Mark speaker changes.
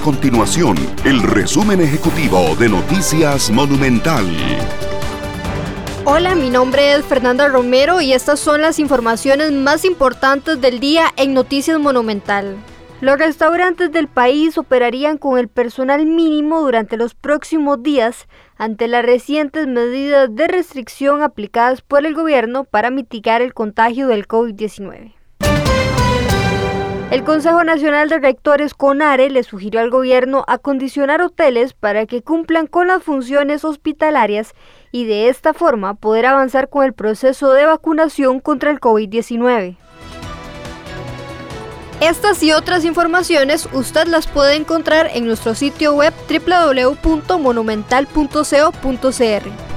Speaker 1: continuación el resumen ejecutivo de Noticias Monumental.
Speaker 2: Hola, mi nombre es Fernanda Romero y estas son las informaciones más importantes del día en Noticias Monumental. Los restaurantes del país operarían con el personal mínimo durante los próximos días ante las recientes medidas de restricción aplicadas por el gobierno para mitigar el contagio del COVID-19. El Consejo Nacional de Rectores CONARE le sugirió al gobierno acondicionar hoteles para que cumplan con las funciones hospitalarias y de esta forma poder avanzar con el proceso de vacunación contra el COVID-19. Estas y otras informaciones usted las puede encontrar en nuestro sitio web www.monumental.co.cr.